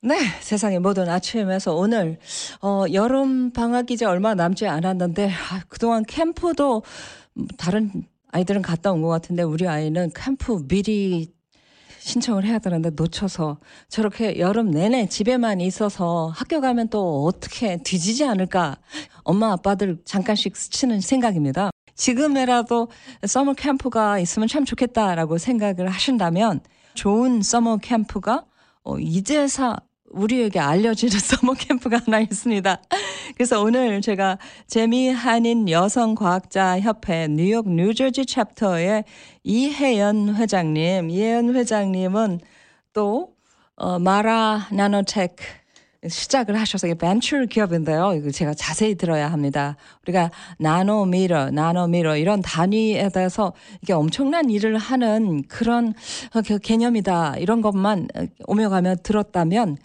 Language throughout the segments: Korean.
네, 세상의 모든 아침에서 오늘 어, 여름 방학 이제 얼마 남지 않았는데 아, 그동안 캠프도 다른 아이들은 갔다 온 것 같은데 우리 아이는 캠프 미리 신청을 해야 되는데 놓쳐서 저렇게 여름 내내 집에만 있어서 학교 가면 또 어떻게 뒤지지 않을까 엄마 아빠들 잠깐씩 스치는 생각입니다. 지금이라도 summer 캠프가 있으면 참 좋겠다라고 생각을 하신다면 좋은 summer 캠프가 어, 이제서 우리에게 알려지는 summer 캠프가 하나 있습니다. 그래서 오늘 제가 재미 한인 여성 과학자 협회 뉴욕 뉴저지 챕터의 이혜연 회장님, 이혜연 회장님은 또 어, 마라 나노테크 시작을 하셔서 이게 벤처 기업인데요. 이거 제가 자세히 들어야 합니다. 우리가 나노미터, 나노미터 이런 단위에 대해서 이게 엄청난 일을 하는 그런 그 개념이다. 이런 것만 오며 가며 들었다면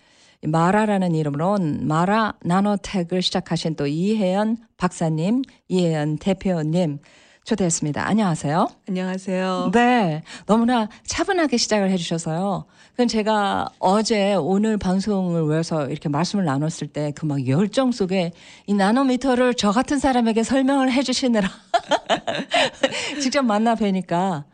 마라라는 이름으로 마라 나노텍을 시작하신 또 이혜연 박사님, 이혜연 대표님 초대했습니다. 안녕하세요. 안녕하세요. 네. 너무나 차분하게 시작을 해주셔서요. 그럼 제가 어제 오늘 방송을 위해서 이렇게 말씀을 나눴을 때 그 막 열정 속에 이 나노미터를 저 같은 사람에게 설명을 해주시느라 직접 만나 뵈니까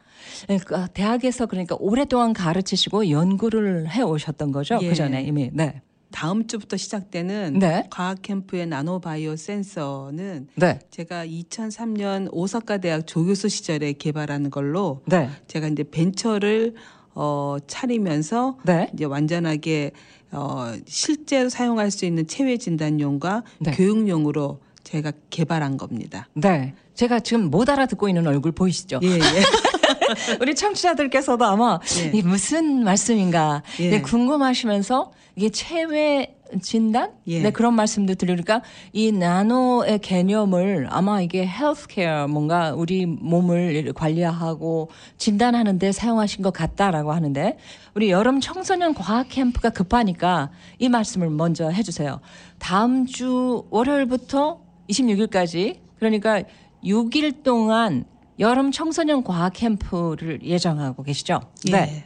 예, 그 대학에서 그러니까 오랫동안 가르치시고 연구를 해 오셨던 거죠. 예. 그 전에 이미. 네. 다음 주부터 시작되는 네. 과학 캠프의 나노바이오 센서는 네. 제가 2003년 오사카 대학 조교수 시절에 개발하는 걸로 네. 제가 이제 벤처를 어 차리면서 네. 이제 완전하게 어 실제로 사용할 수 있는 체외 진단용과 네. 교육용으로 제가 개발한 겁니다. 네. 제가 지금 못 알아듣고 있는 얼굴 보이시죠? 예, 예. 우리 청취자들께서도 아마 예. 이게 무슨 말씀인가 예. 네, 궁금하시면서 이게 체외 진단? 예. 네, 그런 말씀도 들으니까 이 나노의 개념을 아마 이게 헬스케어 뭔가 우리 몸을 관리하고 진단하는 데 사용하신 것 같다라고 하는데 우리 여름 청소년 과학 캠프가 급하니까 이 말씀을 먼저 해주세요. 다음 주 월요일부터 26일까지 그러니까 6일 동안 여름 청소년 과학 캠프를 예정하고 계시죠? 예.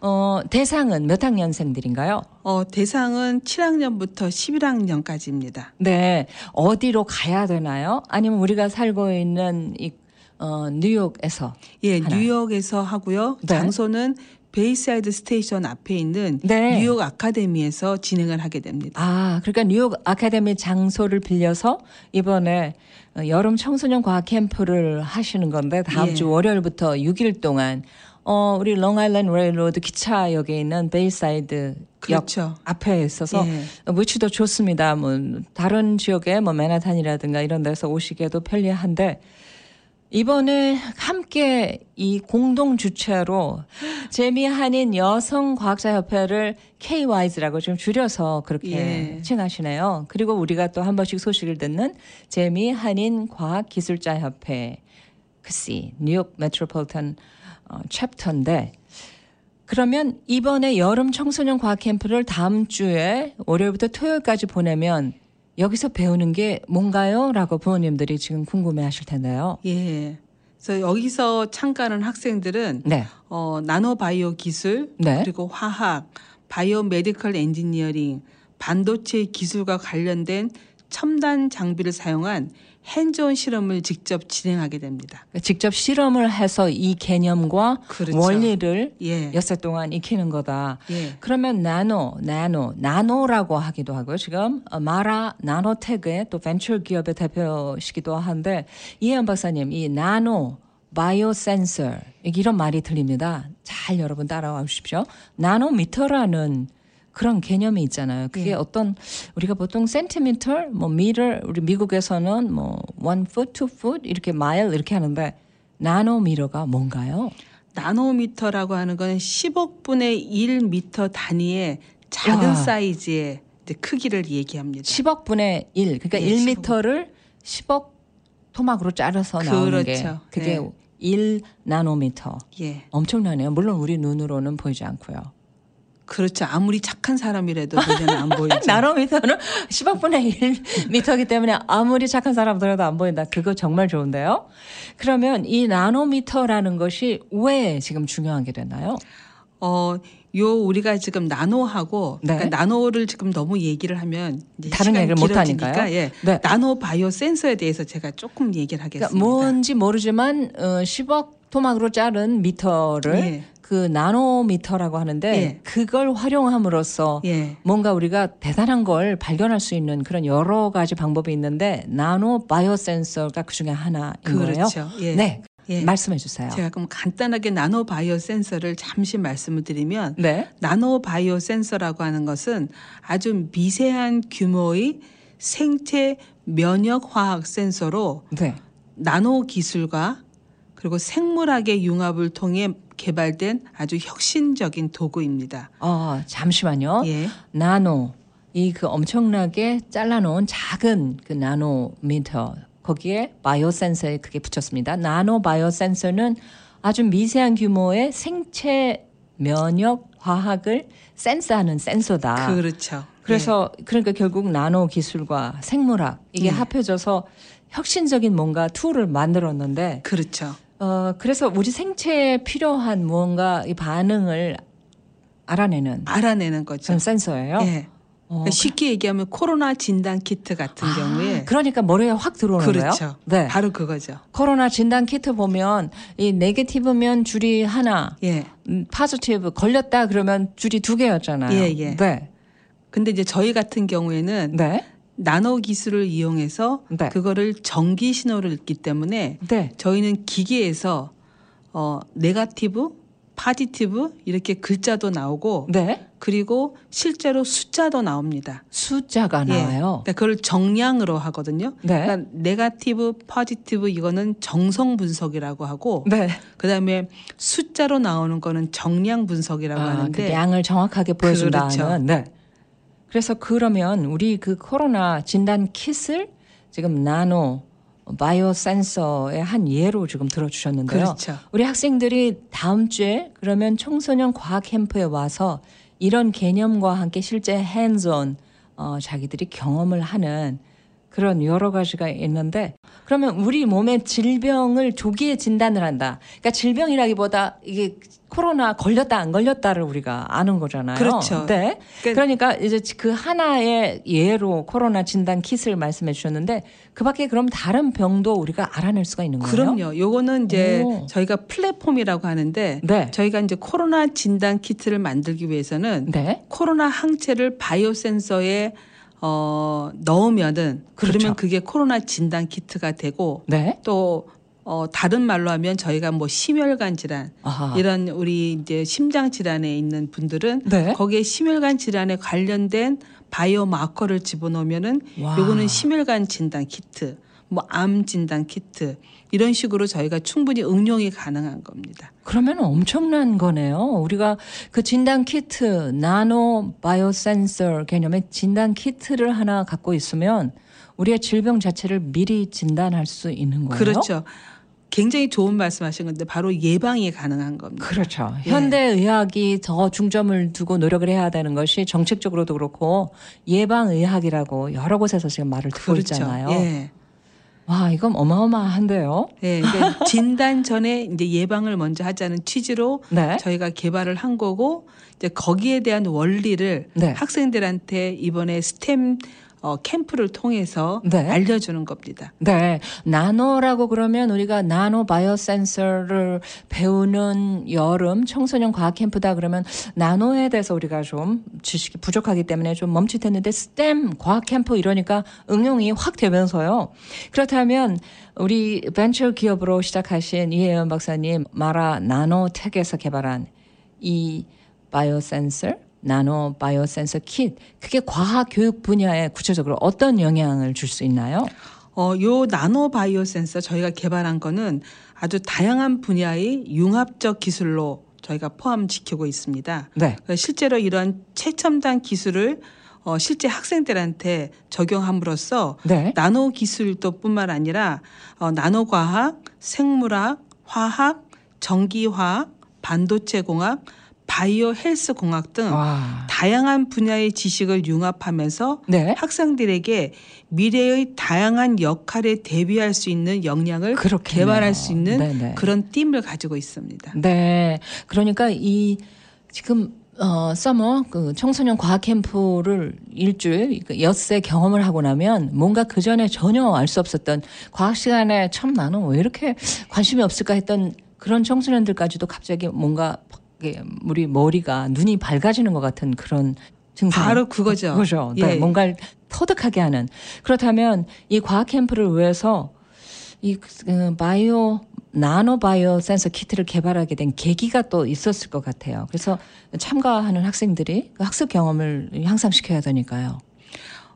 어, 대상은 몇 학년생들인가요? 어 대상은 7학년부터 11학년까지입니다. 네. 어디로 가야 되나요? 아니면 우리가 살고 있는 이, 어, 뉴욕에서. 예, 하나요? 뉴욕에서 하고요. 네. 장소는 베이사이드 station 앞에 있는 네. 뉴욕 아카데미에서 진행을 하게 됩니다. 아, 그러니까 뉴욕 아카데미 장소를 빌려서 이번에 어, 여름 청소년 과학 캠프를 하시는 건데 다음 예. 주 월요일부터 6일 동안 어, 우리 롱아일랜드 레일로드 기차역에 있는 베이사이드 역 그렇죠. 앞에 있어서 예. 위치도 좋습니다. 뭐 다른 지역에 뭐 맨하탄이라든가 이런 데서 오시기에도 편리한데 이번에 함께 이 공동 주최로 재미 한인 여성 과학자 협회를 KWISE라고 좀 줄여서 그렇게 예. 칭하시네요. 그리고 우리가 또 한 번씩 소식을 듣는 재미 한인 과학 기술자 협회 KSEA 뉴욕 메트로폴리탄 어, chapter인데 그러면 이번에 여름 청소년 과학 캠프를 다음 주에 월요일부터 토요일까지 보내면 여기서 배우는 게 뭔가요? 라고 부모님들이 지금 궁금해 하실 텐데요. 예. 그래서 여기서 참가하는 학생들은 네. 어, 나노바이오 기술 네. 그리고 화학, biomedical engineering, 반도체 기술과 관련된 첨단 장비를 사용한 핸즈온 실험을 직접 진행하게 됩니다. 직접 실험을 해서 이 개념과 그렇죠. 원리를 예. 엿새 동안 익히는 거다. 예. 그러면 나노, 나노, 나노라고 하기도 하고요. 지금 어, 마라 나노테크의 또 벤처 기업의 대표시기도 한데 이혜연 박사님, 이 나노 바이오 센서 이런 말이 들립니다. 잘 여러분 따라와 주십시오. 나노미터라는 그런 개념이 있잖아요. 그게 예. 어떤 우리가 보통 센티미터, 뭐 미터, 우리 미국에서는 뭐 one foot, two foot 이렇게 마일 이렇게 하는데 나노미터가 뭔가요? 나노미터라고 하는 건 10억분의 1미터 단위의 작은 와. 사이즈의 크기를 얘기합니다. 10억 분의 1. 그러니까 예, 1미터를 10억 토막으로 자르서 나오는 게 그렇죠. 그게 네. 1 나노미터. 예. 엄청나네요. 물론 우리 눈으로는 보이지 않고요. 그렇죠. 아무리 착한 사람이라도 눈에는 안 보이죠. 나노미터는 10억 분의 1미터이기 때문에 아무리 착한 사람들도 안 보인다. 그거 정말 좋은데요. 그러면 이 나노미터라는 것이 왜 지금 중요하게 됐나요? 어, 요 우리가 지금 나노하고 네. 그러니까 나노를 지금 너무 얘기를 하면 다른 얘기를 못 하니까요. 예. 네. 나노 바이오 센서에 대해서 제가 조금 얘기를 하겠습니다. 그러니까 뭔지 모르지만 어, 10억 토막으로 자른 미터를 예. 그 나노미터라고 하는데 예. 그걸 활용함으로써 예. 뭔가 우리가 대단한 걸 발견할 수 있는 그런 여러 가지 방법이 있는데 나노 바이오 센서가 그 중에 하나인 거예요. 그렇죠. 예. 네, 예. 말씀해 주세요. 제가 그럼 간단하게 나노 바이오 센서를 잠시 말씀을 드리면 네, 나노 바이오 센서라고 하는 것은 아주 미세한 규모의 생체 면역 화학 센서로 네, 나노 기술과 그리고 생물학의 융합을 통해 개발된 아주 혁신적인 도구입니다. 어 잠시만요. 예. 나노 이 그 엄청나게 잘라놓은 작은 그 나노미터 거기에 바이오 센서에 그게 붙였습니다. 나노 바이오 센서는 아주 미세한 규모의 생체 면역 화학을 센서하는 센서다. 그렇죠. 그래서 그러니까 결국 나노 기술과 생물학 이게 예. 합해져서 혁신적인 뭔가 tool을 만들었는데 예. 그렇죠. 어 그래서 우리 생체에 필요한 무언가 이 반응을 알아내는 알아내는 거죠. 센서예요. 예. 어, 쉽게 얘기하면 코로나 진단 키트 같은 아, 경우에 그러니까 머리에 확 들어오는 거예요. 그렇죠. 네. 바로 그거죠. 코로나 진단 키트 보면 이 negative면 줄이 하나, 예. 음, positive 걸렸다 그러면 줄이 두 개였잖아요. 예, 예. 네. 근데 이제 저희 같은 경우에는 네. 나노 기술을 이용해서 네. 그거를 전기 신호를 읽기 때문에 네. 저희는 기계에서 어 negative, positive 이렇게 글자도 나오고 네. 그리고 실제로 숫자도 나옵니다. 숫자가 예. 나와요. 그러니까 그걸 정량으로 하거든요. 네. 그러니까 negative, positive 이거는 정성 분석이라고 하고 네. 그다음에 숫자로 나오는 거는 정량 분석이라고 아, 그 하는데 양을 정확하게 보여준다는. 그렇죠. 네. 그래서 그러면 우리 그 코로나 진단 킷을 지금 나노 바이오 센서의 한 예로 지금 들어주셨는데요. 그렇죠. 우리 학생들이 다음 주에 그러면 청소년 과학 캠프에 와서 이런 개념과 함께 실제 핸즈온 어, 자기들이 경험을 하는 그런 여러 가지가 있는데 그러면 우리 몸의 질병을 조기에 진단을 한다. 그러니까 질병이라기보다 이게 코로나 걸렸다 안 걸렸다를 우리가 아는 거잖아요. 그렇죠. 네. 그러니까 그러니까 이제 그 하나의 예로 코로나 진단 킷을 말씀해 주셨는데 그밖에 그럼 다른 병도 우리가 알아낼 수가 있는 거예요? 그럼요. 요거는 이제 오. 저희가 플랫폼이라고 하는데 네. 저희가 이제 코로나 진단 키트를 만들기 위해서는 네. 코로나 항체를 바이오 센서에 어 넣으면은 그 그렇죠. 러면 그게 코로나 진단 키트가 되고 네. 또 어, 다른 말로 하면 저희가 뭐 심혈관 질환 아하. 이런 우리 이제 심장 질환에 있는 분들은 네. 거기에 심혈관 질환에 관련된 바이오 마커를 집어넣으면은 와. 요거는 심혈관 진단 키트, 뭐 암 진단 키트 이런 식으로 저희가 충분히 응용이 가능한 겁니다. 그러면 엄청난 거네요. 우리가 그 진단 키트, 나노 바이오 센서 개념의 진단 키트를 하나 갖고 있으면 우리의 질병 자체를 미리 진단할 수 있는 거예요. 그렇죠. 굉장히 좋은 말씀하신 건데 바로 예방이 가능한 겁니다. 그렇죠. 예. 현대 의학이 더 중점을 두고 노력을 해야 되는 것이 정책적으로도 그렇고 예방 의학이라고 여러 곳에서 지금 말을 듣고 있잖아요. 예. 와, 이건 어마어마한데요. 예. 그러니까 진단 전에 이제 예방을 먼저 하자는 취지로 네. 저희가 개발을 한 거고 이제 거기에 대한 원리를 네. 학생들한테 이번에 스템 어, 캠프를 통해서 네. 알려주는 겁니다. 네. 나노라고 그러면 우리가 나노 바이오 센서를 배우는 여름 청소년 과학 캠프다 그러면 나노에 대해서 우리가 좀 지식이 부족하기 때문에 좀 멈칫했는데 스템 과학 캠프 이러니까 응용이 확 되면서요. 그렇다면 우리 벤처 기업으로 시작하신 이혜연 박사님 마라 나노텍에서 개발한 이 바이오 센서 나노 바이오 센서 킷 그게 과학 교육 분야에 구체적으로 어떤 영향을 줄 수 있나요? 어, 요 나노 바이오 센서 저희가 개발한 거는 아주 다양한 분야의 융합적 기술로 저희가 포함시키고 있습니다. 네. 실제로 이런 최첨단 기술을 어, 실제 학생들한테 적용함으로써 네. 나노 기술도 뿐만 아니라 어, 나노 과학, 생물학, 화학, 전기화학, 반도체 공학, 바이오 헬스 공학 등 와. 다양한 분야의 지식을 융합하면서 네. 학생들에게 미래의 다양한 역할에 대비할 수 있는 역량을 그렇겠네요. 개발할 수 있는 네네. 그런 띠을 가지고 있습니다. 네. 그러니까 이 지금 어, 서머 그 청소년 과학 캠프를 일주일 그 엿새 경험을 하고 나면 뭔가 그 전에 전혀 알 수 없었던 과학 시간에 참 나는 왜 이렇게 관심이 없을까 했던 그런 청소년들까지도 갑자기 뭔가 우리 머리가 눈이 밝아지는 것 같은 그런 증상. 바로 그거죠. 그죠. 네, 예. 뭔가를 터득하게 하는. 그렇다면 이 과학 캠프를 위해서 이 그, 바이오 나노 바이오 센서 키트를 개발하게 된 계기가 또 있었을 것 같아요. 그래서 참가하는 학생들이 그 학습 경험을 향상시켜야 되니까요.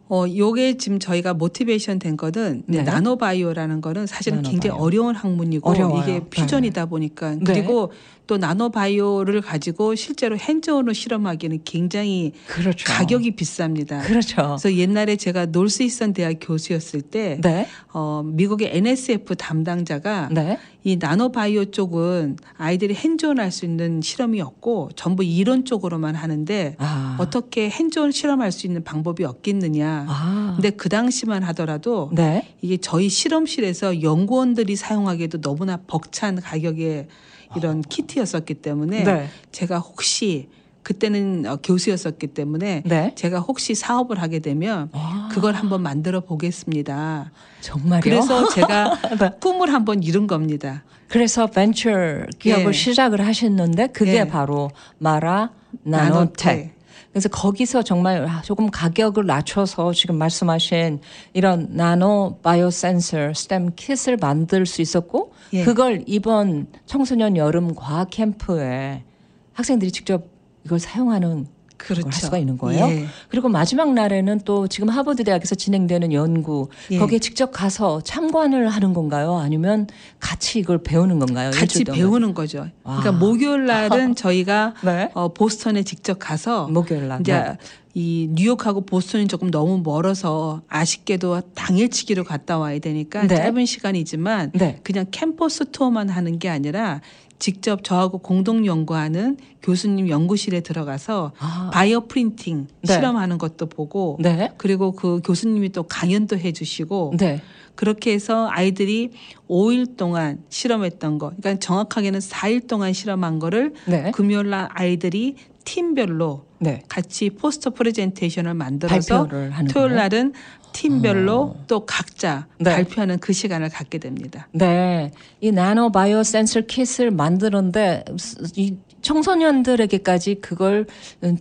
어, 요게 지금 저희가 모티베이션 된 거는 네. 나노바이오라는 거는 사실은 굉장히 나노바이오. 어려운 학문이고 어려워요. 이게 퓨전이다 보니까 네. 그리고 또 나노바이오를 가지고 실제로 핸즈온으로 실험하기는 굉장히 그렇죠. 가격이 비쌉니다. 그렇죠. 그래서 옛날에 제가 놀스이선 대학 교수였을 때 네. 어, 미국의 NSF 담당자가 네. 이 나노바이오 쪽은 아이들이 핸즈온할 수 있는 실험이 없고 전부 이론 쪽으로만 하는데 아. 어떻게 핸즈온 실험할 수 있는 방법이 없겠느냐. 아. 근데 그 당시만 하더라도 네. 이게 저희 실험실에서 연구원들이 사용하기에도 너무나 벅찬 가격의 이런 키트였었기 때문에 네. 제가 혹시 그때는 어, 교수였었기 때문에 네. 제가 혹시 사업을 하게 되면 아. 그걸 한번 만들어 보겠습니다. 정말요? 그래서 제가 네. 꿈을 한번 이룬 겁니다. 그래서 벤처 기업을 예. 시작을 하셨는데 그게 예. 바로 마라 나노텍. 나노텍. 그래서 거기서 정말 조금 가격을 낮춰서 지금 말씀하신 이런 나노 바이오 센서 스템 킷을 만들 수 있었고 예. 그걸 이번 청소년 여름 과학 캠프에 학생들이 직접 이걸 사용하는 그걸 할 수가 있는 거예요. 예. 그리고 마지막 날에는 또 지금 하버드 대학에서 진행되는 연구 예. 거기에 직접 가서 참관을 하는 건가요? 아니면 같이 이걸 배우는 건가요? 같이? 배우는 거죠. 와. 그러니까 목요일 날은 저희가 네. 어, 보스턴에 직접 가서 목요일 날. 이제 네. 이 뉴욕하고 보스턴이 조금 너무 멀어서 아쉽게도 당일치기로 갔다 와야 되니까 네. 짧은 시간이지만 네. 그냥 캠퍼스 투어만 하는 게 아니라 직접 저하고 공동 연구하는 교수님 연구실에 들어가서 아. 바이오 프린팅 네. 실험하는 것도 보고 네. 그리고 그 교수님이 또 강연도 해주시고 네. 그렇게 해서 아이들이 5일 동안 실험했던 거, 그러니까 정확하게는 4일 동안 실험한 거를 네. 금요일 날 아이들이 팀별로 네. 같이 포스터 프레젠테이션을 만들어서 토요일? 날은 팀별로 또 각자 네. 발표하는 그 시간을 갖게 됩니다. 네. 이 나노 바이오 센서 킷을 만드는데 이 청소년들에게까지 그걸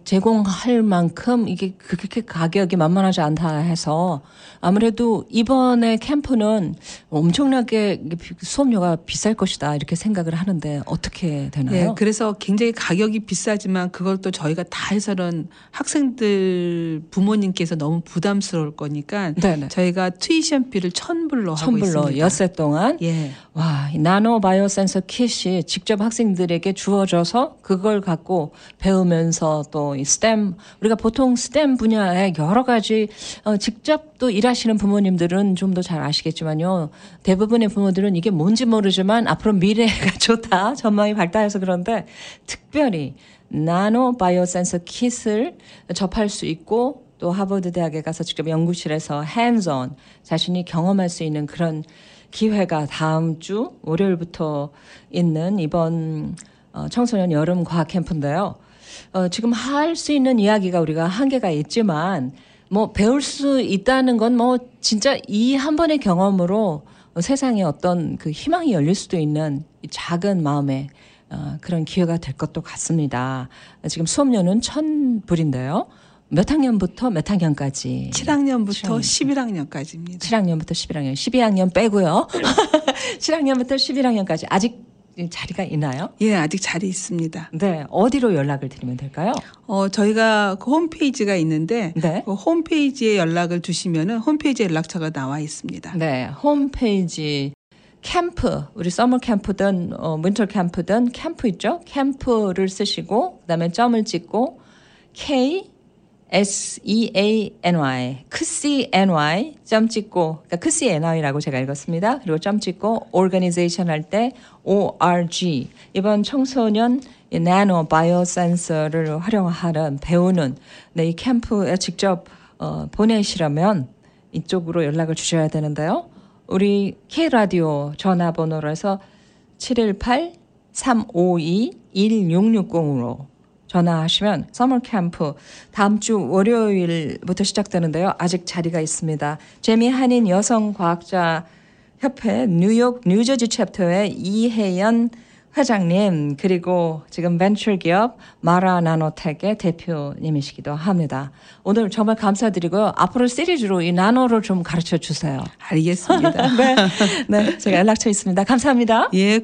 제공할 만큼 이게 그렇게 가격이 만만하지 않다 해서 아무래도 이번에 캠프는 엄청나게 수업료가 비쌀 것이다 이렇게 생각을 하는데 어떻게 네, 되나요? 그래서 굉장히 가격이 비싸지만 그걸 또 저희가 다 해서는 학생들 부모님께서 너무 부담스러울 거니까 네네. 저희가 투이션비를 천 불로 하고 천불로 있습니다. 엿새 동안 예. 와, 이 나노 바이오 센서 킷이 직접 학생들에게 주어져서 그걸 갖고 배우면서 또이 스템 우리가 보통 스템 분야에 여러 가지 어, 직접 또 일하시는 부모님들은 좀 더 잘 아시겠지만요. 대부분의 부모들은 이게 뭔지 모르지만 앞으로 미래가 좋다. 전망이 밝다해서 그런데 특별히 나노 바이오 센서 킷을 접할 수 있고 또 하버드 대학에 가서 직접 연구실에서 핸즈온 자신이 경험할 수 있는 그런 기회가 다음 주 월요일부터 있는 이번 어, 청소년 여름 과학 캠프인데요. 어, 지금 할 수 있는 이야기가 우리가 한계가 있지만 뭐 배울 수 있다는 건 뭐 진짜 이 한 번의 경험으로 세상에 어떤 그 희망이 열릴 수도 있는 이 작은 마음의 어, 그런 기회가 될 것도 같습니다. 지금 수업료는 천 불인데요. 몇 학년부터 몇 학년까지? 7학년부터 11학년까지입니다. 7학년부터 11학년, 12학년 빼고요. 7학년부터 11학년까지 아직 자리가 있나요? 예, 아직 자리 있습니다. 네, 어디로 연락을 드리면 될까요? 어, 저희가 그 홈페이지가 있는데 네. 그 홈페이지에 연락을 주시면은 홈페이지 연락처가 나와 있습니다. 네, 홈페이지 캠프, 우리 summer 캠프든 어, winter 캠프든 캠프 있죠? 캠프를 쓰시고 그다음에 점을 찍고 K S E A N Y KSEA N Y 점 찍고 그러니까 KSEA N Y라고 제가 읽었습니다. 그리고 점 찍고 organization 할 때 O R G 이번 청소년 이 나노 바이오 센서를 활용하는 배우는 네, 이 캠프에 직접 어, 보내시려면 이쪽으로 연락을 주셔야 되는데요. 우리 K 라디오 전화번호로 해서 718 352 1660으로 전화하시면 서머 캠프 다음 주 월요일부터 시작되는데요. 아직 자리가 있습니다. 재미 한인 여성 과학자 협회 뉴욕 뉴저지 챕터의 이혜연 회장님 그리고 지금 벤처 기업 마라 나노텍의 대표님이시기도 합니다. 오늘 정말 감사드리고요. 앞으로 시리즈로 이 나노를 좀 가르쳐 주세요. 알겠습니다. 네, 네, 제가 연락처 있습니다. 감사합니다. 예,